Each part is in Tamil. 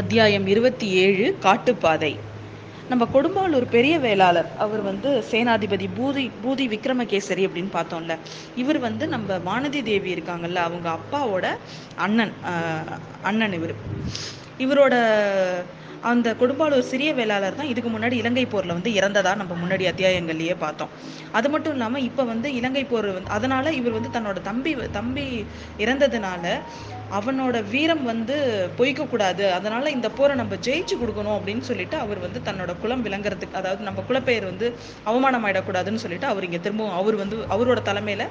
அத்தியாயம் இருபத்தி ஏழு காட்டுப்பாதை. நம்ம கொடும்பாளூர் பெரிய வேளாளர் அவர் வந்து சேனாதிபதி பூதி பூதி விக்ரமகேசரி அப்படின்னு பார்த்தோம்ல. இவர் வந்து நம்ம வானதி தேவி இருக்காங்கல்ல அவங்க அப்பாவோட அண்ணன் அண்ணன் இவர். இவரோட அந்த கொடும்பாளூர் சிறிய வேளாளர் தான் இதுக்கு முன்னாடி இலங்கை போரில் வந்து இறந்ததா நம்ம முன்னாடி அத்தியாயங்கள்லேயே பார்த்தோம். அது மட்டும் இல்லாமல் இப்போ வந்து இலங்கை போர் வந்து அதனால் இவர் வந்து தன்னோட தம்பி தம்பி இறந்ததுனால அவனோட வீரம் வந்து பொய்க்கக்கூடாது அதனால் இந்த போரை நம்ம ஜெயிச்சு கொடுக்கணும் அப்படின்னு சொல்லிட்டு அவர் வந்து தன்னோட குலம் விளங்குறதுக்கு அதாவது நம்ம குலப்பெயர் வந்து அவமானம் ஆயிடக்கூடாதுன்னு சொல்லிட்டு அவர் இங்கே திரும்பவும் அவர் வந்து அவரோட தலைமையில்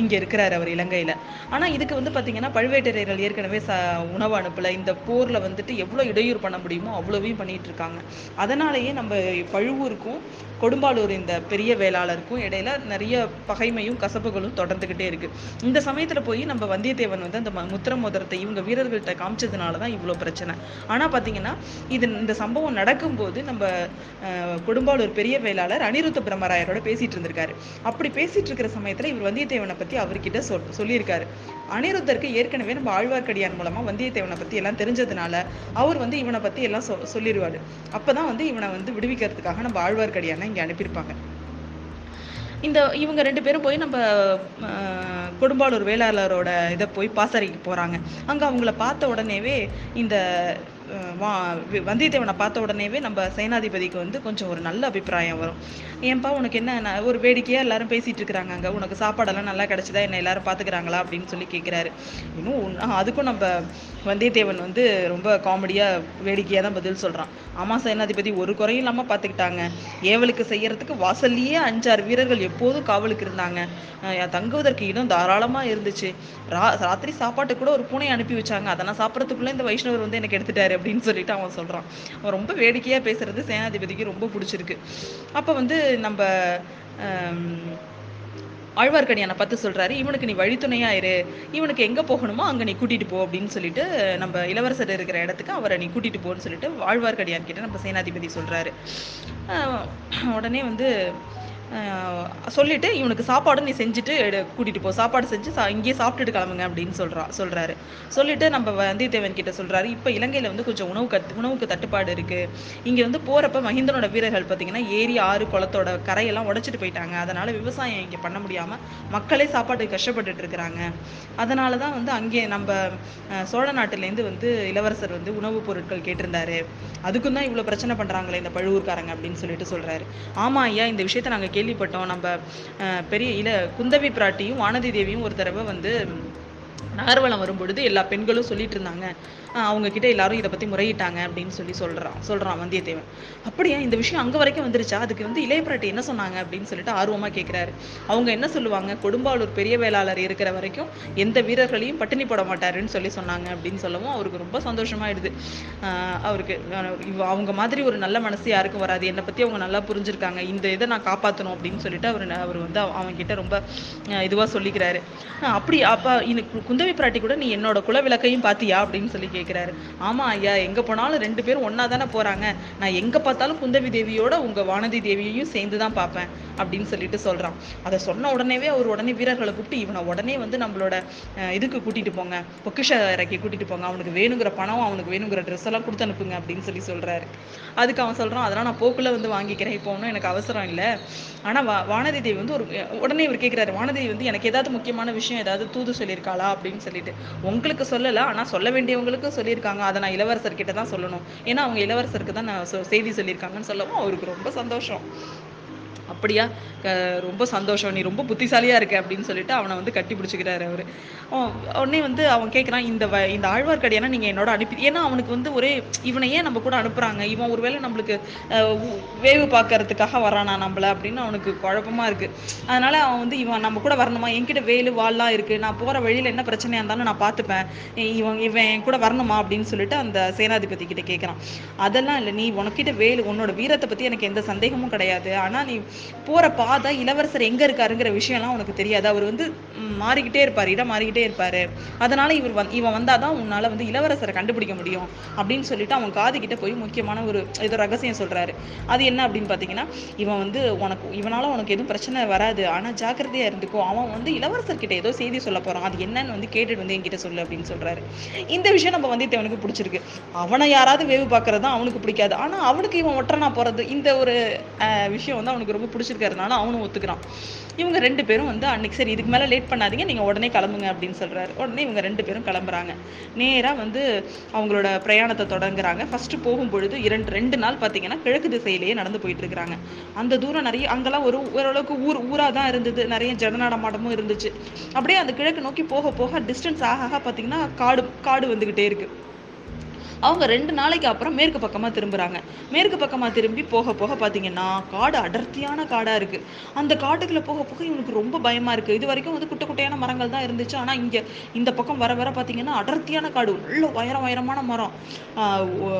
இங்கே இருக்கிறார் அவர் இலங்கையில். ஆனால் இதுக்கு வந்து பார்த்தீங்கன்னா பழுவேட்டரையர்கள் ஏற்கனவே ச உணவு அனுப்பல. இந்த போரில் வந்துட்டு எவ்வளோ இடையூறு பண்ண முடியுமோ அவ்வளவையும் பண்ணிட்டு இருக்காங்க அதனாலேயே நம்ம பழுவூருக்கும் கொடும்பாலூர் இந்த பெரிய வேளாளருக்கும் இடையில நிறைய பகைமையும் கசப்புகளும் தொடர்ந்துகிட்டே இருக்கு. இந்த சமயத்துல போய் நம்ம வந்தியத்தேவன் வந்து அந்த முத்திர மோதிரத்தை இவங்க வீரர்கள்ட்ட காமிச்சதுனால தான் இவ்வளோ பிரச்சனை. ஆனா பாத்தீங்கன்னா இது இந்த சம்பவம் நடக்கும்போது நம்ம கொடும்பாலூர் பெரிய வேளாளர் அனிருத்த பிரம்மராயரோட பேசிட்டு இருந்திருக்காரு அப்படி பேசிட்டு இருக்கிற சமயத்துல இவர் வந்தியத்தேவனை பத்தி அவர்கிட்ட சொல் சொல்லியிருக்காரு. அனிருத்தருக்கு ஏற்கனவே நம்ம ஆழ்வார்க்கடியான் மூலமாக வந்தியத்தேவனை பற்றி எல்லாம் தெரிஞ்சதுனால அவர் வந்து இவனை பற்றி எல்லாம் சொ சொல்லிடுவார் அப்போ தான் வந்து இவனை வந்து விடுவிக்கிறதுக்காக நம்ம ஆழ்வார்க்கடியானை இங்கே அனுப்பியிருப்பாங்க. இந்த இவங்க ரெண்டு பேரும் போய் நம்ம கொடும்பாளூர் வேளாளரோட இதை போய் பாசறைக்கு போகிறாங்க அங்கே அவங்கள பார்த்த உடனேவே இந்த வந்தியத்தேவனை பார்த்த உடனேவே நம்ம சேனாதிபதிக்கு வந்து கொஞ்சம் ஒரு நல்ல அபிப்பிராயம் வரும். ஏன்பா உனக்கு என்ன ஒரு வேடிக்கையாக எல்லாரும் பேசிட்டு இருக்கிறாங்க அங்கே. உனக்கு சாப்பாடெல்லாம் நல்லா கிடச்சிதா? என்ன எல்லாரும் பார்த்துக்கிறாங்களா? அப்படின்னு சொல்லி கேட்குறாரு இன்னும் அதுக்கும் நம்ம வந்தியத்தேவன் வந்து ரொம்ப காமெடியாக வேடிக்கையாக தான் பதில் சொல்கிறான் ஆமாம் சேனாதிபதி ஒரு குறையும் இல்லாமல் பார்த்துக்கிட்டாங்க. ஏவலுக்கு செய்யறதுக்கு வாசல்லையே அஞ்சாறு வீரர்கள் எப்போதும் காவலுக்கு இருந்தாங்க. தங்குவதற்கு இடம் தாராளமாக இருந்துச்சு. ரா ராத்திரி சாப்பாட்டுக்கு கூட ஒரு பூனை அனுப்பி வச்சாங்க. அதெல்லாம் சாப்பிட்றதுக்குள்ளே இந்த வைஷ்ணவர் வந்து எனக்கு எடுத்துட்டாரு அப்படின்னு சொல்லிட்டு அவன் சொல்கிறான் அவன் ரொம்ப வேடிக்கையாக பேசுறது சேனாதிபதிக்கு ரொம்ப பிடிச்சிருக்கு. அப்போ வந்து நம்ம ஆழ்வார்க்கடியானை பார்த்து சொல்றாரு இவனுக்கு நீ வழித்துணையா இரு. இவனுக்கு எங்க போகணுமோ அங்க நீ கூட்டிட்டு போ அப்படின்னு சொல்லிட்டு நம்ம இளவரசர் இருக்கிற இடத்துக்கு அவரை நீ கூட்டிட்டு போன்னு சொல்லிட்டு ஆழ்வார்க்கடியான் கிட்ட நம்ம சேனாதிபதி சொல்றாரு. உடனே வந்து சொல்லிவிட்டு சொல்லிட்டு இவனுக்கு சாப்பாடு நீ செஞ்சுட்டு கூட்டிகிட்டு கூட்டிட்டு போ. சாப்பாடு செஞ்சு சா இங்கேயே சாப்பிட்டுட்டு கிளம்புங்க அப்படின்னு சொல்றா சொல்றாரு. சொல்லிட்டு நம்ம வந்தியத்தேவன் கிட்ட சொல்றாரு இப்ப இலங்கையில வந்து கொஞ்சம் உணவு கத்து உணவுக்கு தட்டுப்பாடு இருக்கு. இங்க வந்து போறப்ப மஹிந்தனோட வீரர்கள் பாத்தீங்கன்னா ஏரி ஆறு குளத்தோட கரையெல்லாம் உடைச்சிட்டு போயிட்டாங்க. அதனால விவசாயம் இங்க பண்ண முடியாம மக்களே சாப்பாட்டுக்கு கஷ்டப்பட்டுட்டு இருக்கிறாங்க. அதனாலதான் வந்து அங்கே நம்ம சோழ நாட்டிலேருந்து வந்து இளவரசர் வந்து உணவுப் பொருட்கள் கேட்டிருந்தாரு. அதுக்கும் தான் இவ்வளவு பிரச்சனை பண்றாங்களே இந்த பழுவூர்காரங்க அப்படின்னு சொல்லிட்டு சொல்றாரு. ஆமா ஐயா இந்த விஷயத்த நாங்க கேள்விப்பட்டோம். நம்ம பெரிய இல்லை குந்தவி பிராட்டியும் வானதி தேவியும் ஒரு தடவை வந்து நகர்வலம் வரும்பொழுது எல்லா பெண்களும் சொல்லிட்டு இருந்தாங்க அவங்க கிட்ட எல்லாரும் இதை பத்தி முறையிட்டாங்க அப்படின்னு சொல்லி சொல்றான் சொல்றான் வந்தியத்தேவன். அப்படியா? இந்த விஷயம் அங்க வரைக்கும் வந்துருச்சா? அதுக்கு வந்து இளையபிராட்டி என்ன சொன்னாங்க? அப்படின்னு சொல்லிட்டு ஆர்வமா கேட்கிறாரு அவங்க என்ன சொல்லுவாங்க? கொடும்பாலூர் பெரிய வேளாளர் இருக்கிற வரைக்கும் எந்த வீரர்களையும் பட்டினி போட மாட்டாருன்னு சொல்லி சொன்னாங்க அப்படின்னு சொல்லவும் அவருக்கு ரொம்ப சந்தோஷமாயிடுது. ஆஹ் அவருக்கு அவங்க மாதிரி ஒரு நல்ல மனசு யாருக்கும் வராது. என்னை பத்தி அவங்க நல்லா புரிஞ்சிருக்காங்க. இந்த இதை நான் காப்பாத்தணும் அப்படின்னு சொல்லிட்டு அவர் அவர் வந்து அவங்க கிட்ட ரொம்ப இதுவா சொல்லிக்கிறாரு. அப்படி அப்ப எனக்கு குந்தவி பிராட்டி கூட நீ என்னோட குல விளக்கையும் பாத்தியா அப்படின்னு சொல்லி கேட்குறாரு ஆமா ஐயா எங்க போனாலும் ரெண்டு பேரும் ஒண்ணா தானே போறாங்க. நான் எங்க பார்த்தாலும் குந்தவி தேவியோட உங்க வானதி தேவியையும் சேர்ந்து தான் பார்ப்பேன் அப்படின்னு சொல்லிட்டு சொல்றான். அதை சொன்ன உடனேவே அவர் உடனே வீரர்களை கூப்பிட்டு இவனை உடனே வந்து நம்மளோட இதுக்கு கூட்டிட்டு போங்க. பொக்கிஷ இறக்கி கூட்டிட்டு போங்க. அவனுக்கு வேணுங்கிற பணம் அவனுக்கு வேணுங்கிற ட்ரெஸ் எல்லாம் கொடுத்து அனுப்புங்க அப்படின்னு சொல்லி சொல்றாரு. அதுக்கு அவன் சொல்றான் அதெல்லாம் நான் போக்குல வந்து வாங்கிக்கிறேன். இப்போ ஒன்றும் எனக்கு அவசரம் இல்லை. ஆனா வா வானதி தேவி வந்து ஒரு உடனே இவர் கேக்குறாரு வானதி வந்து எனக்கு ஏதாவது முக்கியமான விஷயம் ஏதாவது தூது சொல்லியிருக்காளா? அப்படின்னு சொல்லிட்டு. உங்களுக்கு சொல்லல ஆனா சொல்ல வேண்டியவங்களுக்கு சொல்லியிருக்காங்க. அதை நான் இளவரசர் கிட்ட தான் சொல்லணும். ஏன்னா அவங்க இளவரசருக்கு தான் நான் செய்தி சொல்லியிருக்காங்கன்னு சொல்லவும் அவருக்கு ரொம்ப சந்தோஷம். அப்படியா? ரொம்ப சந்தோஷம். நீ ரொம்ப புத்திசாலியாக இருக்க அப்படின்னு சொல்லிட்டு அவனை வந்து கட்டி பிடிச்சிக்கிறாரு அவர். உடனே வந்து அவன் கேட்குறான் இந்த வ இந்த ஆழ்வார்க்கடியானை நீங்கள் என்னோட அனுப்பி ஏன்னா அவனுக்கு வந்து ஒரே இவனை ஏன் நம்ம கூட அனுப்புகிறாங்க இவன் ஒருவேளை நம்மளுக்கு வேவு பார்க்கறதுக்காக வரானா நம்மள அப்படின்னு அவனுக்கு குழப்பமாக இருக்குது அதனால் அவன் வந்து இவன் நம்ம கூட வரணுமா? என்கிட்ட வேலு வாள்லாம் இருக்குது நான் போகிற வழியில் என்ன பிரச்சனையாக இருந்தாலும் நான் பார்த்துப்பேன் இவன் இவன் என் கூட வரணுமா? அப்படின்னு சொல்லிட்டு அந்த சேனாதிபதி கிட்ட கேட்குறான் அதெல்லாம் இல்லை. நீ உனக்கிட்ட வேலு உன்னோட வீரத்தை பற்றி எனக்கு எந்த சந்தேகமும் கிடையாது. ஆனால் நீ போகிற பாதை இளவரசர் எங்கே இருக்காருங்கிற விஷயம்லாம் உனக்கு தெரியாது. அவர் வந்து மாறிக்கிட்டே இருப்பார் இடம் மாறிக்கிட்டே இருப்பார். அதனால் இவர் வந் இவன் வந்தாதான் உன்னால் வந்து இளவரசரை கண்டுபிடிக்க முடியும் அப்படின்னு சொல்லிட்டு அவன் காது போய் முக்கியமான ஒரு ஏதோ ரகசியம் சொல்கிறாரு அது என்ன அப்படின்னு பார்த்தீங்கன்னா இவன் வந்து உனக்கு இவனால் உனக்கு எதுவும் பிரச்சனை வராது. ஆனால் ஜாக்கிரதையாக இருந்துக்கோ. அவன் வந்து இளவரசர்கிட்ட ஏதோ செய்தி சொல்ல போறான். அது என்னன்னு வந்து கேட்டுட்டு வந்து என்கிட்ட சொல்லு அப்படின்னு சொல்கிறாரு இந்த விஷயம் நம்ம வந்தியத்தேவனுக்கு பிடிச்சிருக்கு. அவனை யாராவது வேவு பார்க்கறது தான் அவனுக்கு பிடிக்காது. ஆனால் அவனுக்கு இவன் ஒற்றனா போகிறது இந்த ஒரு விஷயம் வந்து அவனுக்கு ரொம்ப பிடிச்சிருக்கிறதுனால அவனும் ஒத்துக்கிறான். இவங்க ரெண்டு பேரும் வந்து அன்னைக்கு சரி இதுக்கு மேலே லேட் பண்ணாதீங்க நீங்கள் உடனே கிளம்புங்க அப்படின்னு சொல்கிறாரு உடனே இவங்க ரெண்டு பேரும் கிளம்புறாங்க. நேராக வந்து அவங்களோட பிரயாணத்தை தொடங்குறாங்க. ஃபஸ்ட்டு போகும் பொழுது இரண்டு ரெண்டு நாள் பார்த்தீங்கன்னா கிழக்கு திசையிலேயே நடந்து போயிட்டு இருக்கிறாங்க அந்த தூரம் நிறைய அங்கெல்லாம் ஒரு ஓரளவுக்கு ஊர் ஊராக தான் இருந்தது. நிறைய ஜனநடமாட்டமும் இருந்துச்சு. அப்படியே அந்த கிழக்கு நோக்கி போக போக டிஸ்டன்ஸ் ஆக ஆக பார்த்தீங்கன்னா காடு காடு வந்துக்கிட்டே இருக்குது அவங்க ரெண்டு நாளைக்கு அப்புறம் மேற்கு பக்கமாக திரும்புகிறாங்க மேற்கு பக்கமாக திரும்பி போக போக பார்த்தீங்கன்னா காடு அடர்த்தியான காடாக இருக்குது அந்த காட்டுக்குள்ளே போக போக இவனுக்கு ரொம்ப பயமாக இருக்குது இது வரைக்கும் வந்து குட்டை குட்டையான மரங்கள் தான் இருந்துச்சு. ஆனால் இங்கே இந்த பக்கம் வர வர பார்த்தீங்கன்னா அடர்த்தியான காடு. நல்ல உயரம் உயரமான மரம்.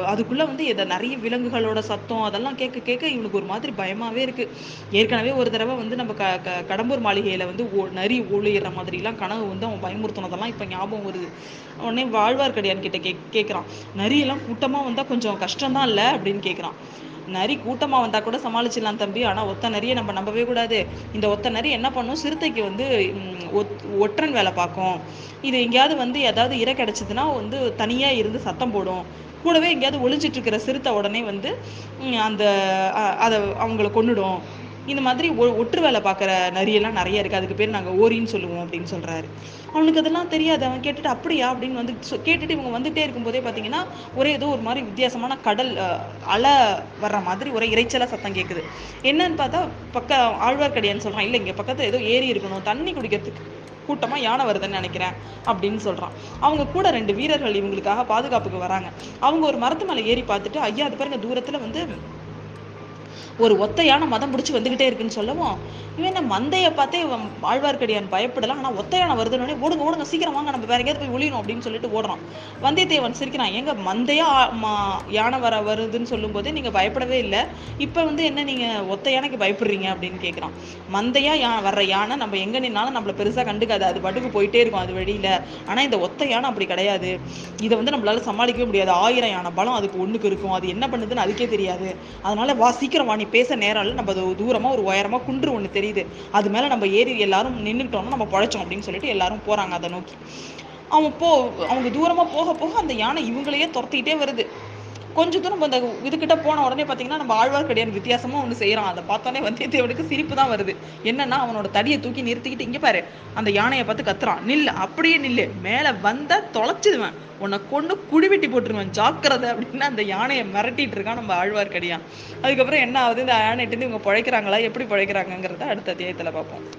அதுக்குள்ளே வந்து இதை நிறைய விலங்குகளோட சத்தம் அதெல்லாம் கேட்க கேட்க இவனுக்கு ஒரு மாதிரி பயமாகவே இருக்குது ஏற்கனவே ஒரு தடவை வந்து நம்ம க க- கடம்பூர் மாளிகையில் வந்து ஓ நரி ஒளியிற மாதிரிலாம் கனவு வந்து அவன் பயமுறுத்தினதெல்லாம் இப்போ ஞாபகம் வருது. உடனே வாழ்வார் கிட்ட கே கேட்குறான் நரியெல்லாம் கூட்டமாக வந்தால் கொஞ்சம் கஷ்டம்தான் இல்லை அப்படின்னு கேட்குறான் நரி கூட்டமாக வந்தால் கூட சமாளிச்சிடலாம் தம்பி. ஆனால் ஒத்த நரியை நம்ம நம்பவே கூடாது. இந்த ஒத்த நரி என்ன பண்ணும்? சிறுத்தைக்கு வந்து ஒத்- ஒற்றன் வேலை பார்க்கும். இது எங்கேயாவது வந்து ஏதாவது இரை கிடச்சிதுன்னா வந்து தனியாக இருந்து சத்தம் போடும். கூடவே எங்கேயாவது ஒளிஞ்சிட்டு இருக்கிற சிறுத்தை உடனே வந்து அந்த அதை அவங்கள கொன்னுடும். இந்த மாதிரி ஒ- ஒற்று வேலை பார்க்குற நரியெல்லாம் நிறைய இருக்குது அதுக்கு பேர் நாங்கள் ஓரின்னு சொல்லுவோம் அப்படின்னு சொல்கிறாரு அவனுக்கு அதெல்லாம் தெரியாது. அவன் கேட்டுட்டு அப்படியா? அப்படின்னு வந்து சொ- கேட்டுட்டு இவங்க வந்துட்டே இருக்கும்போதே பார்த்தீங்கன்னா ஒரே ஏதோ ஒரு மாதிரி வித்தியாசமான கடல் அலை வர்ற மாதிரி ஒரே இறைச்சலாக சத்தம் கேட்குது என்னன்னு பார்த்தா பக்க ஆழ்வார்க்கடியான்னு சொல்கிறான் இல்லை இங்கே பக்கத்தில் ஏதோ ஏரி இருக்கணும். தண்ணி குடிக்கிறதுக்கு கூட்டமாக யானை வருதுன்னு நினைக்கிறேன் அப்படின்னு சொல்கிறான் அவங்க கூட ரெண்டு வீரர்கள் இவங்களுக்காக பாதுகாப்புக்கு வராங்க. அவங்க ஒரு மரத்து மேலே ஏறி பார்த்துட்டு ஐயா அது பாருங்க தூரத்தில் வந்து ஒரு ஒத்த யானை மதம் பிடிச்சி வந்துகிட்டே இருக்குன்னு சொல்லவும் இவன் என்ன மந்தையை பார்த்தே இவன் ஆழ்வார்க்கடியான் பயப்படலாம். ஆனால் ஒத்தையான யானை வருதுன்னு ஓடுங்க ஓடுங்க சீக்கிரம் வாங்க நம்ம வேற எங்கேயாவது போய் ஒழியணும் அப்படின்னு சொல்லிட்டு ஓடுறான். வந்தியத்தேவன் சிரிக்கிறான் எங்க மந்தையா மா- யானை வர வருதுன்னு சொல்லும்போதே நீங்கள் பயப்படவே இல்லை. இப்போ வந்து என்ன நீங்கள் ஒத்த யானைக்கு பயப்படுறீங்க? அப்படின்னு கேட்குறான் மந்தையா யா வர்ற யானை நம்ம எங்கே நின்னாலும் நம்மள பெருசாக கண்டுக்காது. அது பாட்டுக்கு போயிட்டே இருக்கும் அது வழியில். ஆனால் இந்த ஒத்த யானை அப்படி கிடையாது. இதை வந்து நம்மளால சமாளிக்கவே முடியாது. ஆயிரம் யானை பலம் அதுக்கு ஒன்றுக்கு இருக்கும். அது என்ன பண்ணுதுன்னு அதுக்கே தெரியாது. அதனால வா சீக்கிரம் வா நீ பேச நேரம் இல்லை நம்ம அது தூரமா ஒரு உயரமா குன்று ஒன்று தெரியுது. அது மேல நம்ம ஏறி எல்லாரும் நின்றுட்டோம்னா நம்ம பழைச்சோம் அப்படின்னு சொல்லிட்டு எல்லாரும் போறாங்க அதை நோக்கி. அவன் போ அவங்க தூரமா போக போக அந்த யானை இவங்களையே துரத்திக்கிட்டே வருது. கொஞ்சம் தூரம் அந்த இதுக்கிட்ட போன உடனே பார்த்தீங்கன்னா நம்ம ஆழ்வார்க்கடியான் வித்தியாசமாக ஒன்று செய்கிறான் அதை பார்த்தோன்னே வந்தியத்தேவனுக்கு சிரிப்பு தான் வருது. என்னன்னா அவனோட தடியை தூக்கி நிறுத்திக்கிட்டு இங்கே பாரு அந்த யானையை பார்த்து கத்துறான். நில்லு அப்படியே நில்லு. மேலே வந்தால் தொலைச்சிடுவேன் உன்னை கொண்டு குடிவெட்டி போட்டுருவேன். ஜாக்கிரதை அப்படின்னு அந்த யானையை மிரட்டிட்டு இருக்கான் நம்ம ஆழ்வார்க்கடியான். அதுக்கப்புறம் என்ன ஆகுது? இந்த யானைட்டு இவங்க பிழைக்கிறாங்களா? எப்படி பிழைக்கிறாங்கங்கிறத அடுத்த அத்தியாயத்துல பார்ப்போம்.